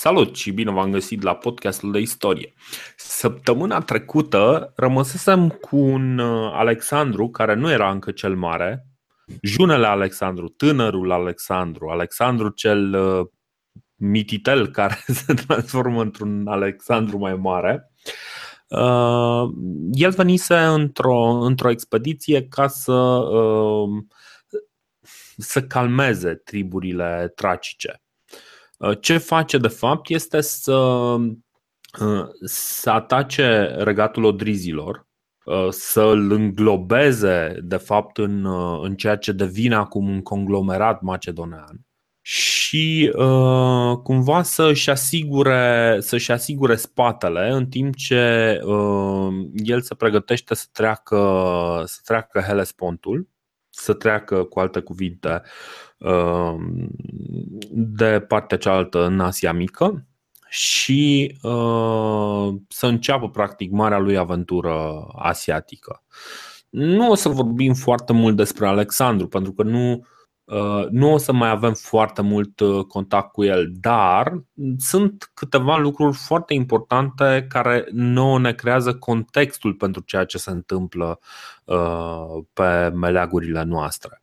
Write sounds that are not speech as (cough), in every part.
Salut și bine v-am găsit la podcastul de istorie. Săptămâna trecută rămăsesem cu un uh, Alexandru care nu era încă cel mare, junele Alexandru, tânărul Alexandru, Alexandru cel uh, mititel care (laughs) se transformă într-un Alexandru mai mare. Uh, el venise într-o, într-o expediție ca să, să calmeze triburile tracice Uh, ce face de fapt este să, uh, să atace regatul odrizilor, uh, să îl înglobeze de fapt în, în ceea ce devine acum un conglomerat macedonean și uh, cumva să-și asigure, să-și asigure spatele în timp ce uh, el se pregătește să treacă, să treacă Hellespontul, să treacă, cu alte cuvinte, Um, de partea cealaltă în Asia Mică și uh, să înceapă practic marea lui aventură asiatică. Nu o să vorbim foarte mult despre Alexandru, pentru că nu, uh, nu o să mai avem foarte mult uh, contact cu el, dar sunt câteva lucruri foarte importante care nouă ne creează contextul pentru ceea ce se întâmplă pe meleagurile noastre.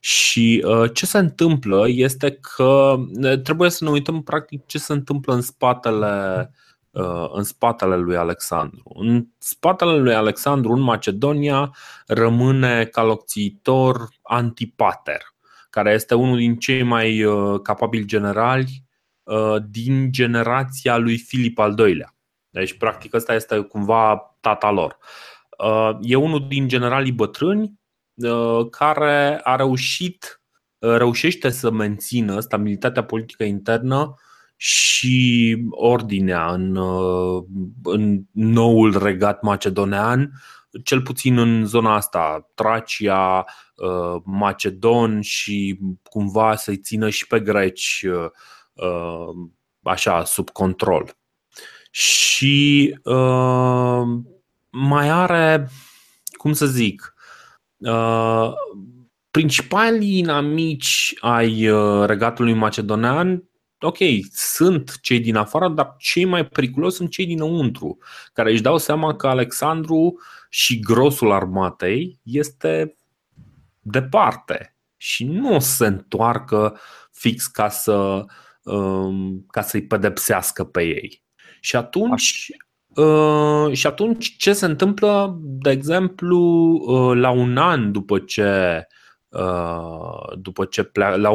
Și uh, ce se întâmplă este că uh, trebuie să ne uităm practic ce se întâmplă în spatele uh, în spatele lui Alexandru. În spatele lui Alexandru, în Macedonia, rămâne calocțitor Antipater, care este unul din cei mai capabili generali din generația lui Filip al II-lea. Deci, practic, ăsta este cumva tata lor. E unul din generalii bătrâni Uh, care a reușit, uh, reușește să mențină stabilitatea politică internă și ordinea în, uh, în noul regat macedonean, cel puțin în zona asta, Tracia, Macedon și cumva să-i țină și pe greci așa sub control. Și mai are, cum să zic, Uh, principalii inamici ai uh, regatului macedonean ok, sunt cei din afară, dar cei mai periculoși sunt cei dinăuntru, care își dau seama că Alexandru și grosul armatei este departe și nu o să se întoarcă fix ca, să, um, ca să-i pedepsească pe ei. Și atunci Uh, și atunci ce se întâmplă, de exemplu, uh, la un an după ce, uh, după ce pleacă, la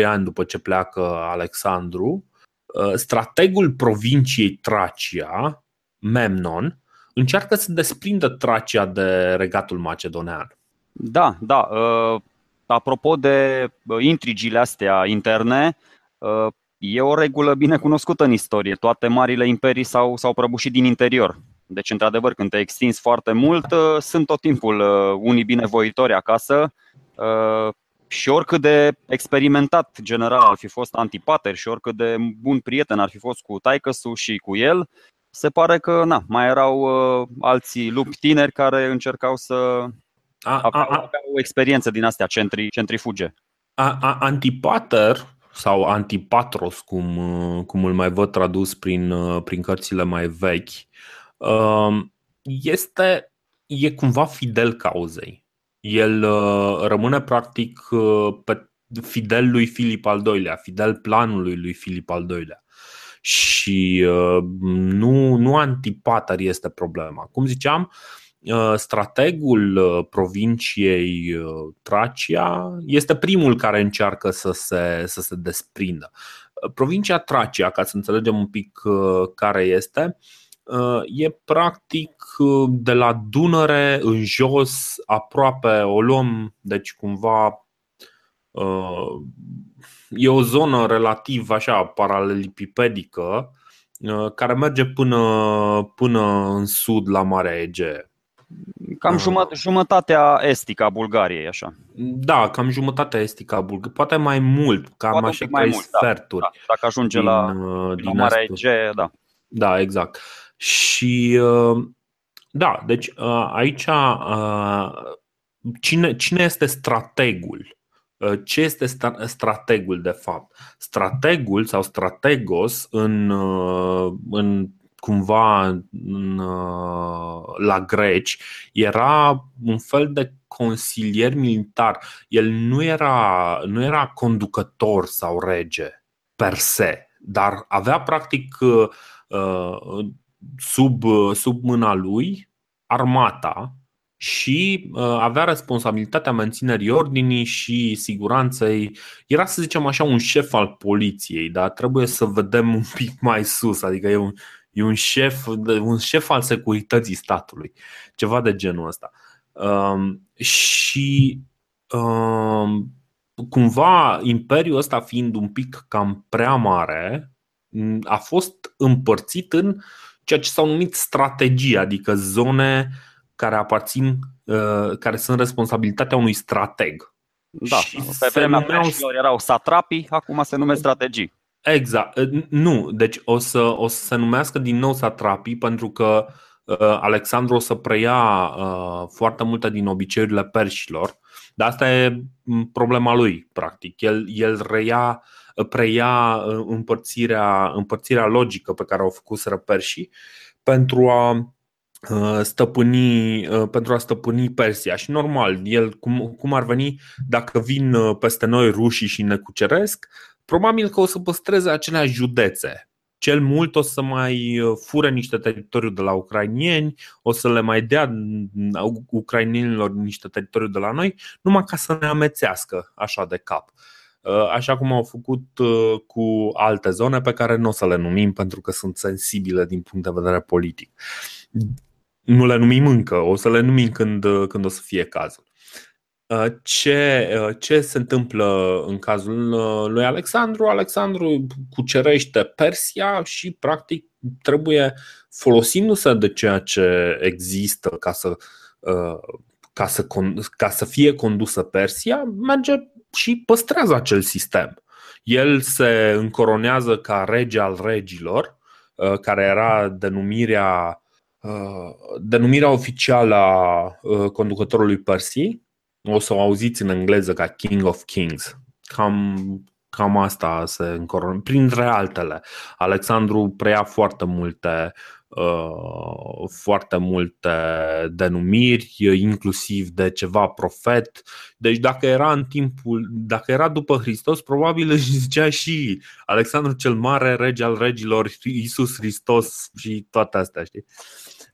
1-2 ani după ce pleacă Alexandru, uh, strategul provinciei Tracia, Memnon, încearcă să desprindă Tracia de regatul macedonean. Da, da. Uh, apropo de uh, intrigile astea interne, uh, E o regulă bine cunoscută în istorie. Toate marile imperii s-au, s-au prăbușit din interior. Deci, într-adevăr, când te extinzi foarte mult, uh, sunt tot timpul uh, unii binevoitori acasă uh, și oricât de experimentat general ar fi fost Antipater și oricât de bun prieten ar fi fost cu taicăsul și cu el, se pare că na, mai erau alții lupi tineri care încercau să a, a, a, aveau o experiență din astea centri, centrifuge. A, a, Antipater sau Antipatros, cum, uh, cum îl mai văd tradus prin, uh, prin cărțile mai vechi, um, este, e cumva fidel cauzei. El uh, rămâne practic pe fidel lui Filip al II-lea, fidel planului lui Filip al II-lea. Și nu, nu Antipater este problema. Cum ziceam, Uh, strategul uh, provinciei uh, Tracia este primul care încearcă să se, să se desprindă. Provincia Tracia, ca să înțelegem un pic care este, e practic de la Dunăre în jos, aproape o luăm, deci cumva e o zonă relativ așa paralelipipedică care merge până, până în sud la Marea Egee. Cam uh. jumătate, jumătatea estică a Bulgariei, așa. Da, cam jumătatea estică a Bulgariei. Poate mai mult, cam Poate așa mai mult, da. sferturi. Da, dacă ajunge din, la, uh, din la Marea Egee, da. Da, exact. Și uh, da, deci aici cine, cine este strategul ce este strategul de fapt? Strategul sau strategos în, în cumva în, la greci era un fel de consilier militar. El nu era, nu era conducător sau rege per se, dar avea practic sub, sub mâna lui armata și uh, avea responsabilitatea menținerii ordinii și siguranței. Era, să zicem așa, un șef al poliției, dar trebuie să vedem un pic mai sus, adică e un, e un, șef, un șef al securității statului, ceva de genul ăsta. Um, și um, cumva imperiul ăsta fiind un pic cam prea mare, a fost împărțit în ceea ce s-au numit strategii, adică zone uh, care aparțin, uh, care sunt responsabilitatea unui strateg. Da, și pe vremea numeau... erau satrapii, acum se numesc strategii. Exact. Uh, nu, deci o să, o să se numească din nou satrapii pentru că uh, Alexandru o să preia uh, foarte multe din obiceiurile perșilor, dar asta e mm, problema lui, practic. El, el reia, preia uh, împărțirea, împărțirea logică pe care au făcut perșii pentru a Uh, stăpâni, uh, pentru a stăpâni Persia. Și normal, el cum, cum ar veni dacă vin uh, peste noi rușii și ne cuceresc, probabil că o să păstreze aceleași județe. Cel mult o să mai fure niște teritoriu de la ucrainieni, o să le mai dea ucrainienilor niște teritoriu de la noi, numai ca să ne amețească așa de cap. Așa cum au făcut cu alte zone pe care nu o să le numim pentru că sunt sensibile din punct de vedere politic nu le numim încă, o să le numim când, când o să fie cazul. Uh, ce, uh, ce se întâmplă în cazul uh, lui Alexandru? Alexandru cucerește Persia și practic trebuie folosindu-se de ceea ce există ca să, ca să, ca să fie condusă Persia, merge și păstrează acel sistem. El se încoronează ca rege al regilor, care era denumirea Uh, denumirea oficială a uh, conducătorului Percy o să o auziți în engleză ca King of Kings. Cam, cam asta se încoronează, printre altele. Alexandru preia foarte multe uh, foarte multe denumiri, inclusiv de ceva profet. Deci dacă era în timpul, dacă era după Hristos, probabil își zicea și Alexandru cel Mare, rege al regilor, Iisus Hristos și toate astea, știi?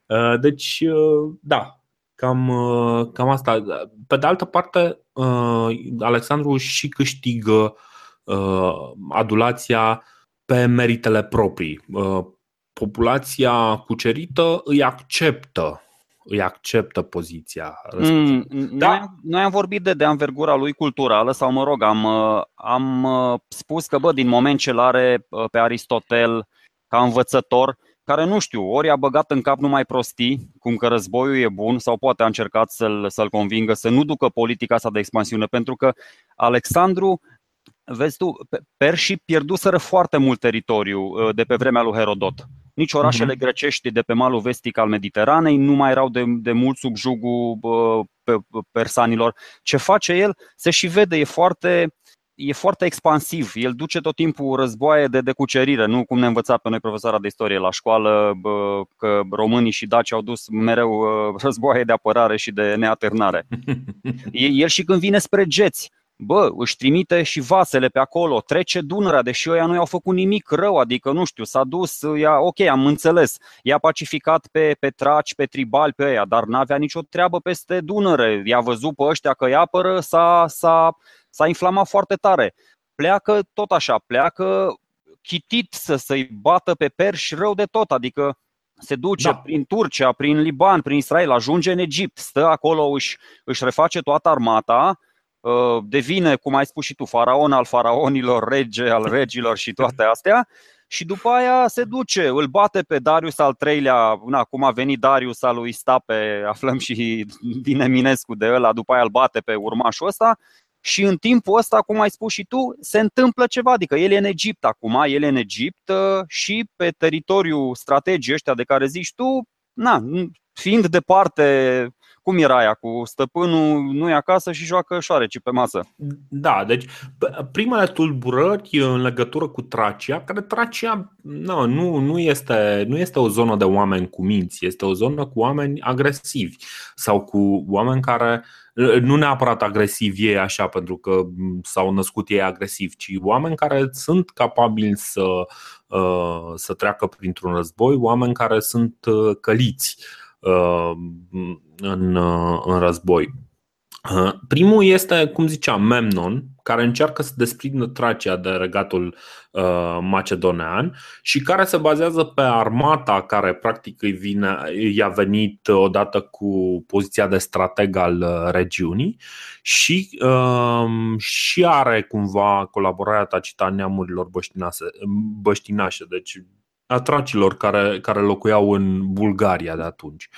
Uh, deci, uh, da, cam, uh, cam asta. Pe de altă parte, Alexandru și câștigă adulația pe meritele proprii. Populația cucerită îi acceptă îi acceptă poziția. Mm, da? noi, noi am vorbit de, de anvergura lui culturală sau, mă rog, am, am spus că, bă, din moment ce l are pe Aristotel ca învățător, care nu știu, ori a băgat în cap numai prostii, cum că războiul e bun, sau poate a încercat să-l, să-l convingă să nu ducă politica asta de expansiune, pentru că Alexandru, vezi tu, perșii pierduseră foarte mult teritoriu uh, de pe vremea lui Herodot. Nici orașele uh-huh. grecești de pe malul vestic al Mediteranei nu mai erau de, de mult sub jugul uh, persanilor. Ce face el se și vede, e foarte e foarte expansiv. El duce tot timpul războaie de decucerire, nu cum ne învăța pe noi profesoara de istorie la școală, bă, că românii și daci au dus mereu (laughs) războaie de apărare și de neaternare. (laughs) El și când vine spre geți, bă, își trimite și vasele pe acolo, trece Dunărea, deși ăia nu i-au făcut nimic rău, adică nu știu, s-a dus, ia, ok, am înțeles, i-a pacificat pe, pe traci, pe tribali, pe ăia, dar n-avea nicio treabă peste Dunăre, i-a văzut pe ăștia că îi apără, s-a, s-a, s-a inflamat foarte tare. Pleacă tot așa, pleacă chitit să, să-i bată pe perși rău de tot, adică se duce da. prin Turcia, prin Liban, prin Israel, ajunge în Egipt, stă acolo, își, își reface toată armata, uh, devine, cum ai spus și tu, faraon al faraonilor, rege al regilor și toate astea. Și după aia se duce, îl bate pe Darius al treilea, na, cum a venit Darius al lui Stape, aflăm și din Eminescu de ăla, după aia îl bate pe urmașul ăsta. Și în timpul ăsta, cum ai spus și tu, se întâmplă ceva, adică el e în Egipt acum, el e în Egipt uh, și pe teritoriul strategii ăștia de care zici tu, na, fiind departe cum era aia cu stăpânul, nu e acasă și joacă șoareci pe masă. Da, deci primele tulburări în legătură cu Tracia, care Tracia nu, nu, nu, este, nu este o zonă de oameni cu minți, este o zonă cu oameni agresivi sau cu oameni care nu neapărat agresivi ei așa pentru că s-au născut ei agresivi, ci oameni care sunt capabili să, uh, să treacă printr-un război, oameni care sunt uh, căliți uh, în, în război. Primul este, cum ziceam, Memnon, care încearcă să desprindă Tracia de regatul uh, macedonean și care se bazează pe armata care practic îi, vine, i-a venit odată cu poziția de strateg al uh, regiunii și, uh, și are cumva colaborarea tacită a neamurilor băștinașe, deci a tracilor care, care locuiau în Bulgaria de atunci.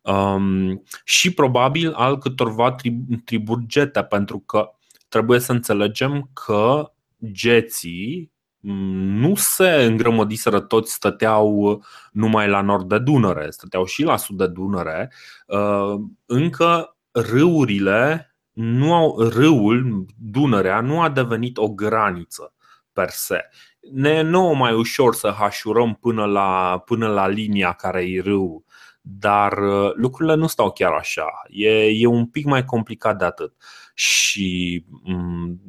Um, și probabil al câtorva triburi gete, pentru că trebuie să înțelegem că geții mm, nu se îngrămădiseră toți, stăteau numai la nord de Dunăre, stăteau și la sud de Dunăre. Uh, încă râurile nu au, râul, Dunărea, nu a devenit o graniță per se. Ne e nouă mai ușor să hașurăm până la, până la linia care e râu, dar uh, lucrurile nu stau chiar așa. E, e un pic mai complicat de atât și mm,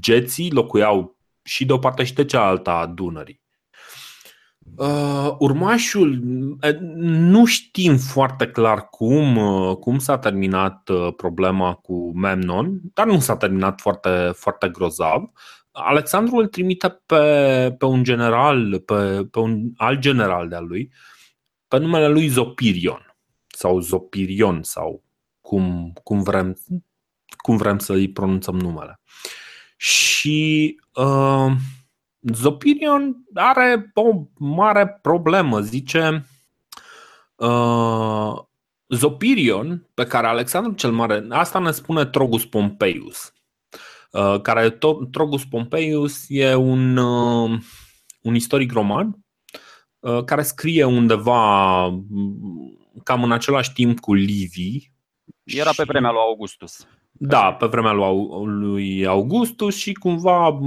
geții locuiau și de o parte și de cealaltă a Dunării. Uh, urmașul, nu știm foarte clar cum, uh, cum s-a terminat uh, problema cu Memnon, dar nu s-a terminat foarte, foarte grozav. Alexandru îl trimite pe, pe un general, pe, pe un alt general de-a lui, pe numele lui Zopirion sau Zopirion sau cum, cum vrem cum vrem să îi pronunțăm numele. Și uh, Zopirion are o mare problemă, zice uh, Zopirion, pe care Alexandru cel Mare, asta ne spune Trogus Pompeius, uh, care Trogus Pompeius e un, uh, un istoric roman uh, care scrie undeva cam în același timp cu Livii. Era pe vremea lui Augustus. Da, pe vremea lui Augustus și cumva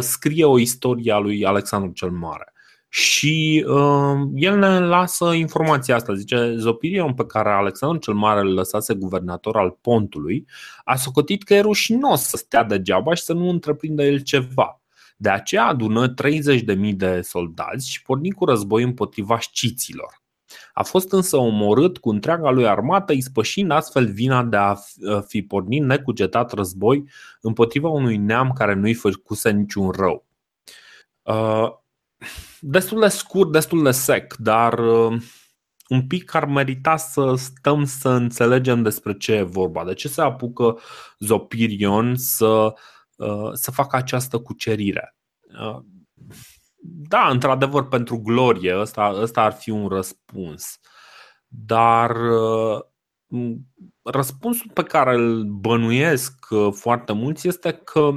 scrie o istorie a lui Alexandru cel Mare. Și uh, el ne lasă informația asta. Zice, Zopirion pe care Alexandru cel Mare îl lăsase guvernator al pontului, a socotit că e rușinos să stea degeaba și să nu întreprindă el ceva. De aceea adună 30.000 de soldați și porni cu război împotriva sciților. A fost însă omorât cu întreaga lui armată, ispășind astfel vina de a fi pornit necugetat război împotriva unui neam care nu-i făcuse niciun rău. Uh, destul de scurt, destul de sec, dar uh, un pic ar merita să stăm să înțelegem despre ce e vorba. De ce se apucă Zopirion să, uh, să facă această cucerire? da, într-adevăr, pentru glorie, ăsta, ăsta ar fi un răspuns. Dar uh, răspunsul pe care îl bănuiesc uh, foarte mulți este că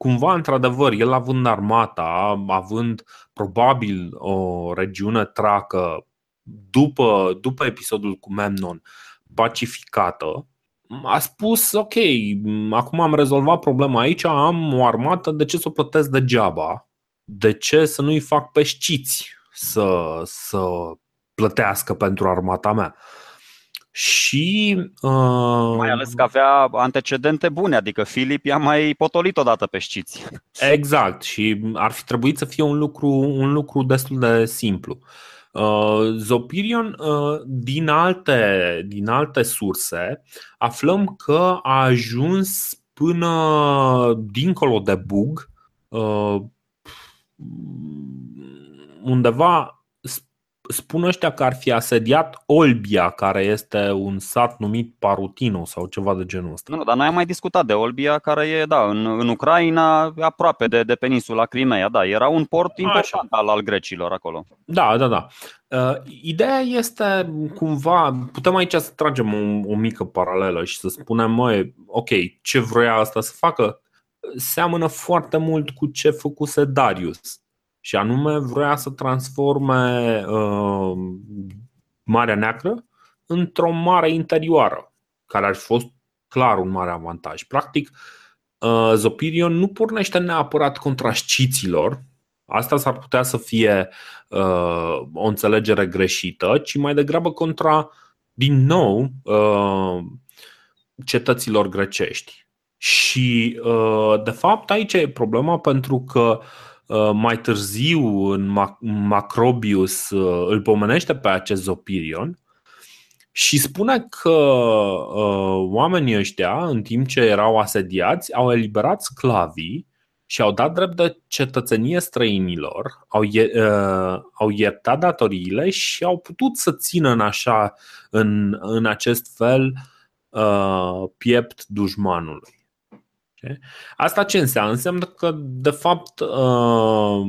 cumva, într-adevăr, el având armata, având probabil o regiune tracă după, după episodul cu Memnon pacificată, a spus, ok, acum am rezolvat problema aici, am o armată, de ce să o plătesc degeaba? de ce să nu-i fac pe șciți să, să plătească pentru armata mea? Și. Uh... Mai ales că avea antecedente bune, adică Filip i-a mai potolit odată pe șciți. Exact, și ar fi trebuit să fie un lucru, un lucru destul de simplu. Uh, Zopirion, uh, din, alte, din alte surse, aflăm că a ajuns până dincolo de Bug, uh, undeva spun ăștia că ar fi asediat Olbia, care este un sat numit Parutino sau ceva de genul ăsta. Nu, dar noi am mai discutat de Olbia, care e, da, în, în Ucraina, aproape de, de peninsula Crimea, da, era un port important al, al grecilor acolo. Da, da, da. Uh, ideea este cumva, putem aici să tragem o, o mică paralelă și să spunem, măi, ok, ce vrea asta să facă? seamănă foarte mult cu ce făcuse Darius. Și anume vrea să transforme uh, Marea Neagră într-o mare interioară, care ar fi fost clar un mare avantaj. Practic, uh, Zopirion nu pornește neapărat contra sciților, asta s-ar putea să fie uh, o înțelegere greșită, ci mai degrabă contra, din nou, uh, cetăților grecești. Și, uh, de fapt, aici e problema pentru că uh, mai târziu în Macrobius uh, îl pomenește pe acest Zopirion și spune că oamenii ăștia, în timp ce erau asediați, au eliberat sclavii și au dat drept de cetățenie străinilor, au, au iertat datoriile și au putut să țină în, așa, în, în acest fel piept dușmanului. Asta ce înseamnă? Înseamnă că, de fapt, uh,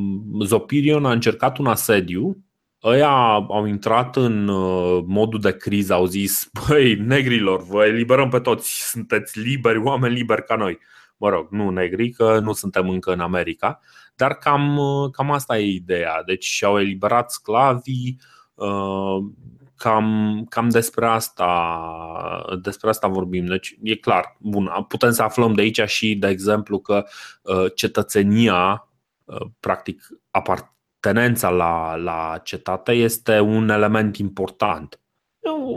Zopirion a încercat un asediu Ăia au intrat în uh, modul de criză, au zis, (laughs) băi, negrilor, vă eliberăm pe toți, sunteți liberi, oameni liberi ca noi. Mă rog, nu negri, că nu suntem încă în America, dar cam, uh, cam asta e ideea. Deci și-au eliberat sclavii, cam, cam despre asta despre asta vorbim. Deci e clar, bun, putem să aflăm de aici și, de exemplu, că uh, cetățenia, uh, practic, apartenența la, la cetate este un element important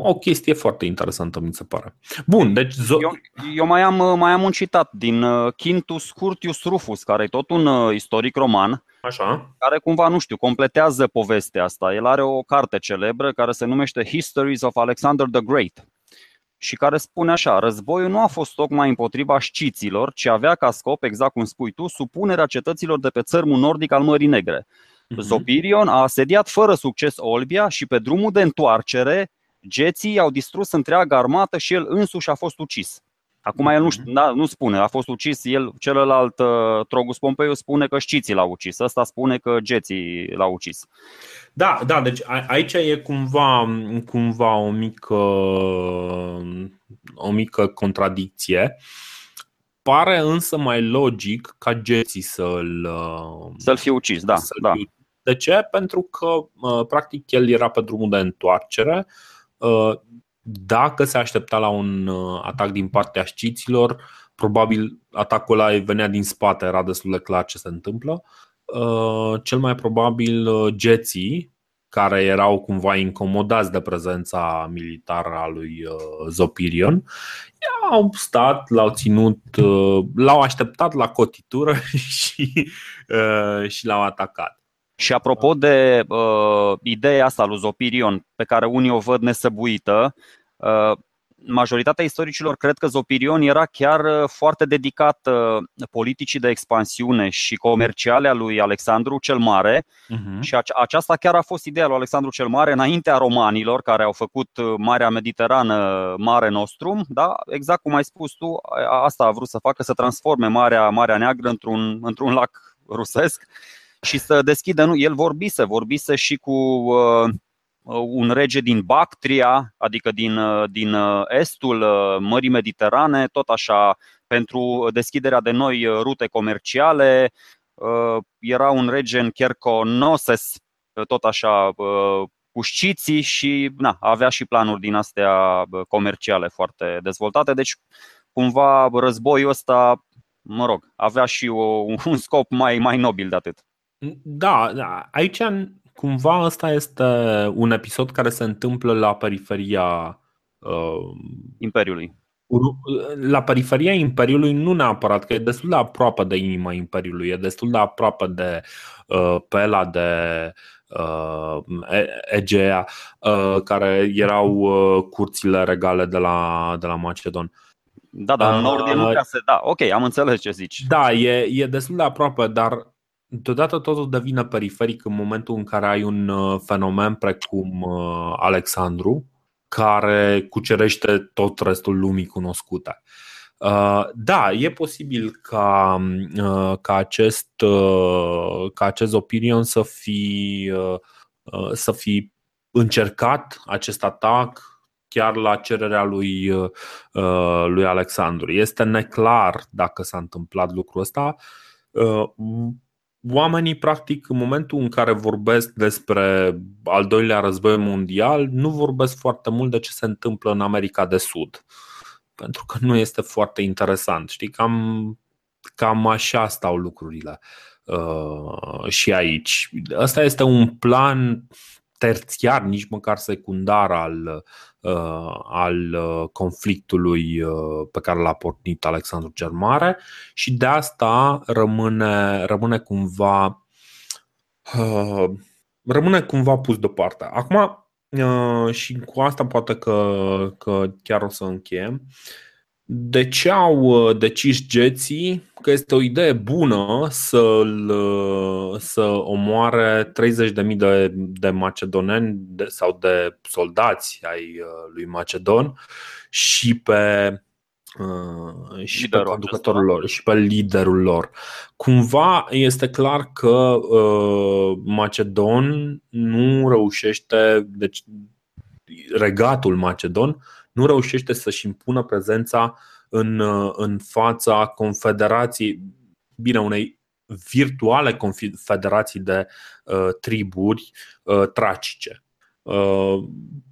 o chestie foarte interesantă, mi se pare. Bun, deci... Zo- eu, eu mai, am, mai am un citat din uh, Quintus Curtius Rufus, care e tot un uh, istoric roman, Așa. care cumva, nu știu, completează povestea asta. El are o carte celebră care se numește Histories of Alexander the Great și care spune așa, războiul nu a fost tocmai împotriva șciților, ci avea ca scop, exact cum spui tu, supunerea cetăților de pe țărmul nordic al Mării Negre. Uh-huh. Zopirion a asediat fără succes Olbia și pe drumul de întoarcere Geții au distrus întreaga armată și el însuși a fost ucis. Acum el nu, știu, da, nu spune, a fost ucis, el, celălalt uh, Trogus Pompeiu spune că șciții l-au ucis, ăsta spune că geții l-au ucis. Da, da, deci a, aici e cumva, cumva o mică o mică contradicție. Pare însă mai logic ca geții să-l uh, să-l fi ucis, da, să-l da. Fi... De ce? Pentru că uh, practic el era pe drumul de întoarcere Uh, dacă se aștepta la un uh, atac din partea sciților, probabil atacul ăla venea din spate, era destul de clar ce se întâmplă. Uh, cel mai probabil geții, care erau cumva incomodați de prezența militară a lui Zopirion, au stat, l-au ținut, l-au așteptat la cotitură (laughs) și, și l-au atacat. Și apropo de uh, ideea asta lui Zopirion, pe care unii o văd nesăbuită, uh, majoritatea istoricilor cred că Zopirion era chiar uh, foarte dedicat uh, politicii de expansiune și comerciale a lui Alexandru cel Mare uh-huh. și aceasta chiar a fost ideea lui Alexandru cel Mare înaintea romanilor care au făcut uh, Marea Mediterană Mare Nostrum, da? exact cum ai spus tu, asta a vrut să facă, să transforme Marea, Marea Neagră într-un, într-un lac rusesc și să deschidă. Nu, el vorbise, vorbise și cu uh, un rege din Bactria, adică din, uh, din uh, estul uh, Mării Mediterane, tot așa pentru deschiderea de noi rute comerciale. Era un rege în Cherkonoses, tot așa cu șciții și na, avea și planuri din astea comerciale foarte dezvoltate. Deci, cumva, războiul ăsta, mă rog, avea și o, un (laughs) scop mai, mai nobil de atât. Da, da, aici cumva ăsta este un episod care se întâmplă la periferia uh, Imperiului. La periferia Imperiului nu neapărat, că e destul de aproape de inima Imperiului, e destul de aproape de uh, pela de uh, Egea, uh, care erau uh, curțile regale de la, de la Macedon. Da, dar în nord e nu Da, ok, am înțeles ce zici. Da, e, e destul de aproape, dar deodată totul devine periferic în momentul în care ai un uh, fenomen precum uh, Alexandru, care cucerește tot restul lumii cunoscute. Uh, da, e posibil ca, ca, acest, ca acest opinion să fi, să fi încercat acest atac chiar la cererea lui, lui Alexandru. Este neclar dacă s-a întâmplat lucrul ăsta oamenii, practic, în momentul în care vorbesc despre al doilea război mondial, nu vorbesc foarte mult de ce se întâmplă în America de Sud. Pentru că nu este foarte interesant. Știi, cam, cam așa stau lucrurile uh, și aici. Asta este un plan terțiar, nici măcar secundar al, uh, al uh, conflictului uh, pe care l-a pornit Alexandru cel Mare și de asta rămâne, rămâne cumva rămâne cumva pus deoparte. Acum, și cu asta poate că, că chiar o să încheiem. De ce au uh, decis geții că este o idee bună să să omoare 30.000 de, de macedoneni de, sau de soldați ai uh, lui Macedon și pe uh, și pe conducătorul lor și pe liderul lor. Cumva este clar că uh, Macedon nu reușește, deci regatul Macedon nu reușește să-și impună prezența în, în fața confederației, bine, unei virtuale confederații de uh, triburi uh, tracice. Uh,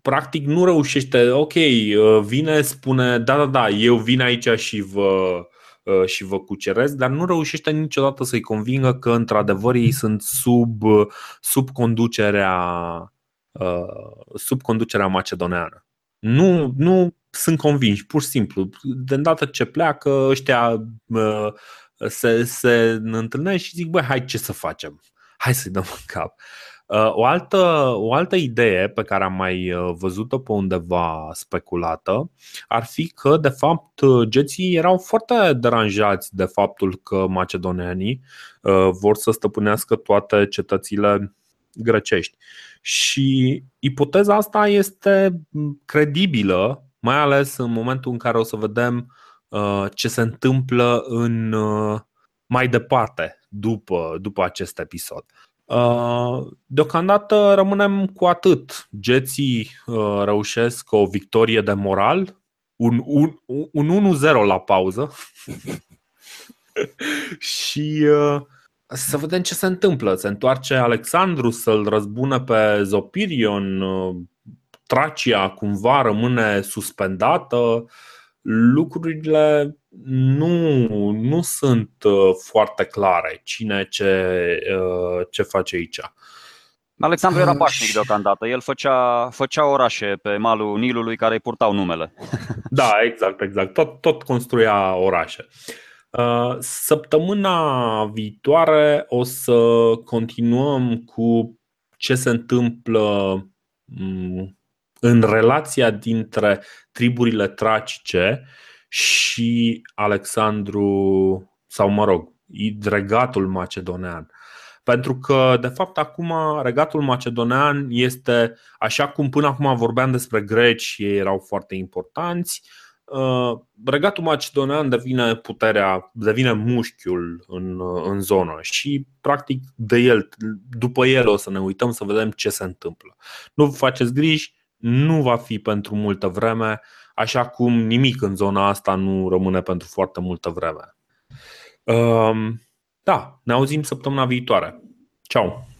practic nu reușește, ok, uh, vine, spune, da, da, da, eu vin aici și vă, uh, și vă cuceresc, dar nu reușește niciodată să-i convingă că într-adevăr ei sunt sub, sub conducerea sub conducerea macedoneană. Nu, nu sunt convinși, pur și simplu. De îndată ce pleacă, ăștia se, se întâlnesc și zic, băi, hai ce să facem? Hai să-i dăm în cap. O altă, o altă idee pe care am mai văzut-o pe undeva speculată ar fi că, de fapt, geții erau foarte deranjați de faptul că macedonianii vor să stăpânească toate cetățile grecești. Și ipoteza asta este credibilă, mai ales în momentul în care o să vedem uh, ce se întâmplă în uh, mai departe după, după acest episod. Uh, deocamdată rămânem cu atât. Geții reușesc o victorie de moral, un, un, un 1-0 la pauză (laughs) și uh, să vedem ce se întâmplă. Se întoarce Alexandru să-l răzbună pe Zopirion, Tracia cumva rămâne suspendată. Lucrurile nu, nu sunt uh, foarte clare cine ce, uh, ce face aici. Alexandru era pașnic deocamdată. El făcea, făcea orașe pe malul Nilului care îi purtau numele. Da, exact, exact. Tot, tot construia orașe. Uh, Uh, săptămâna viitoare o să continuăm cu ce se întâmplă mm, în relația dintre triburile tracice și Alexandru, sau mă rog, regatul macedonean. Pentru că, de fapt, acum regatul macedonean este, așa cum până acum vorbeam despre greci, ei erau foarte importanți, Uh, regatul macedonean devine puterea, devine mușchiul în, uh, în zonă și practic de el, după el o să ne uităm să vedem ce se întâmplă. Nu vă faceți griji, nu va fi pentru multă vreme, așa cum nimic în zona asta nu rămâne pentru foarte multă vreme. Um, da, ne auzim săptămâna viitoare. Ciao!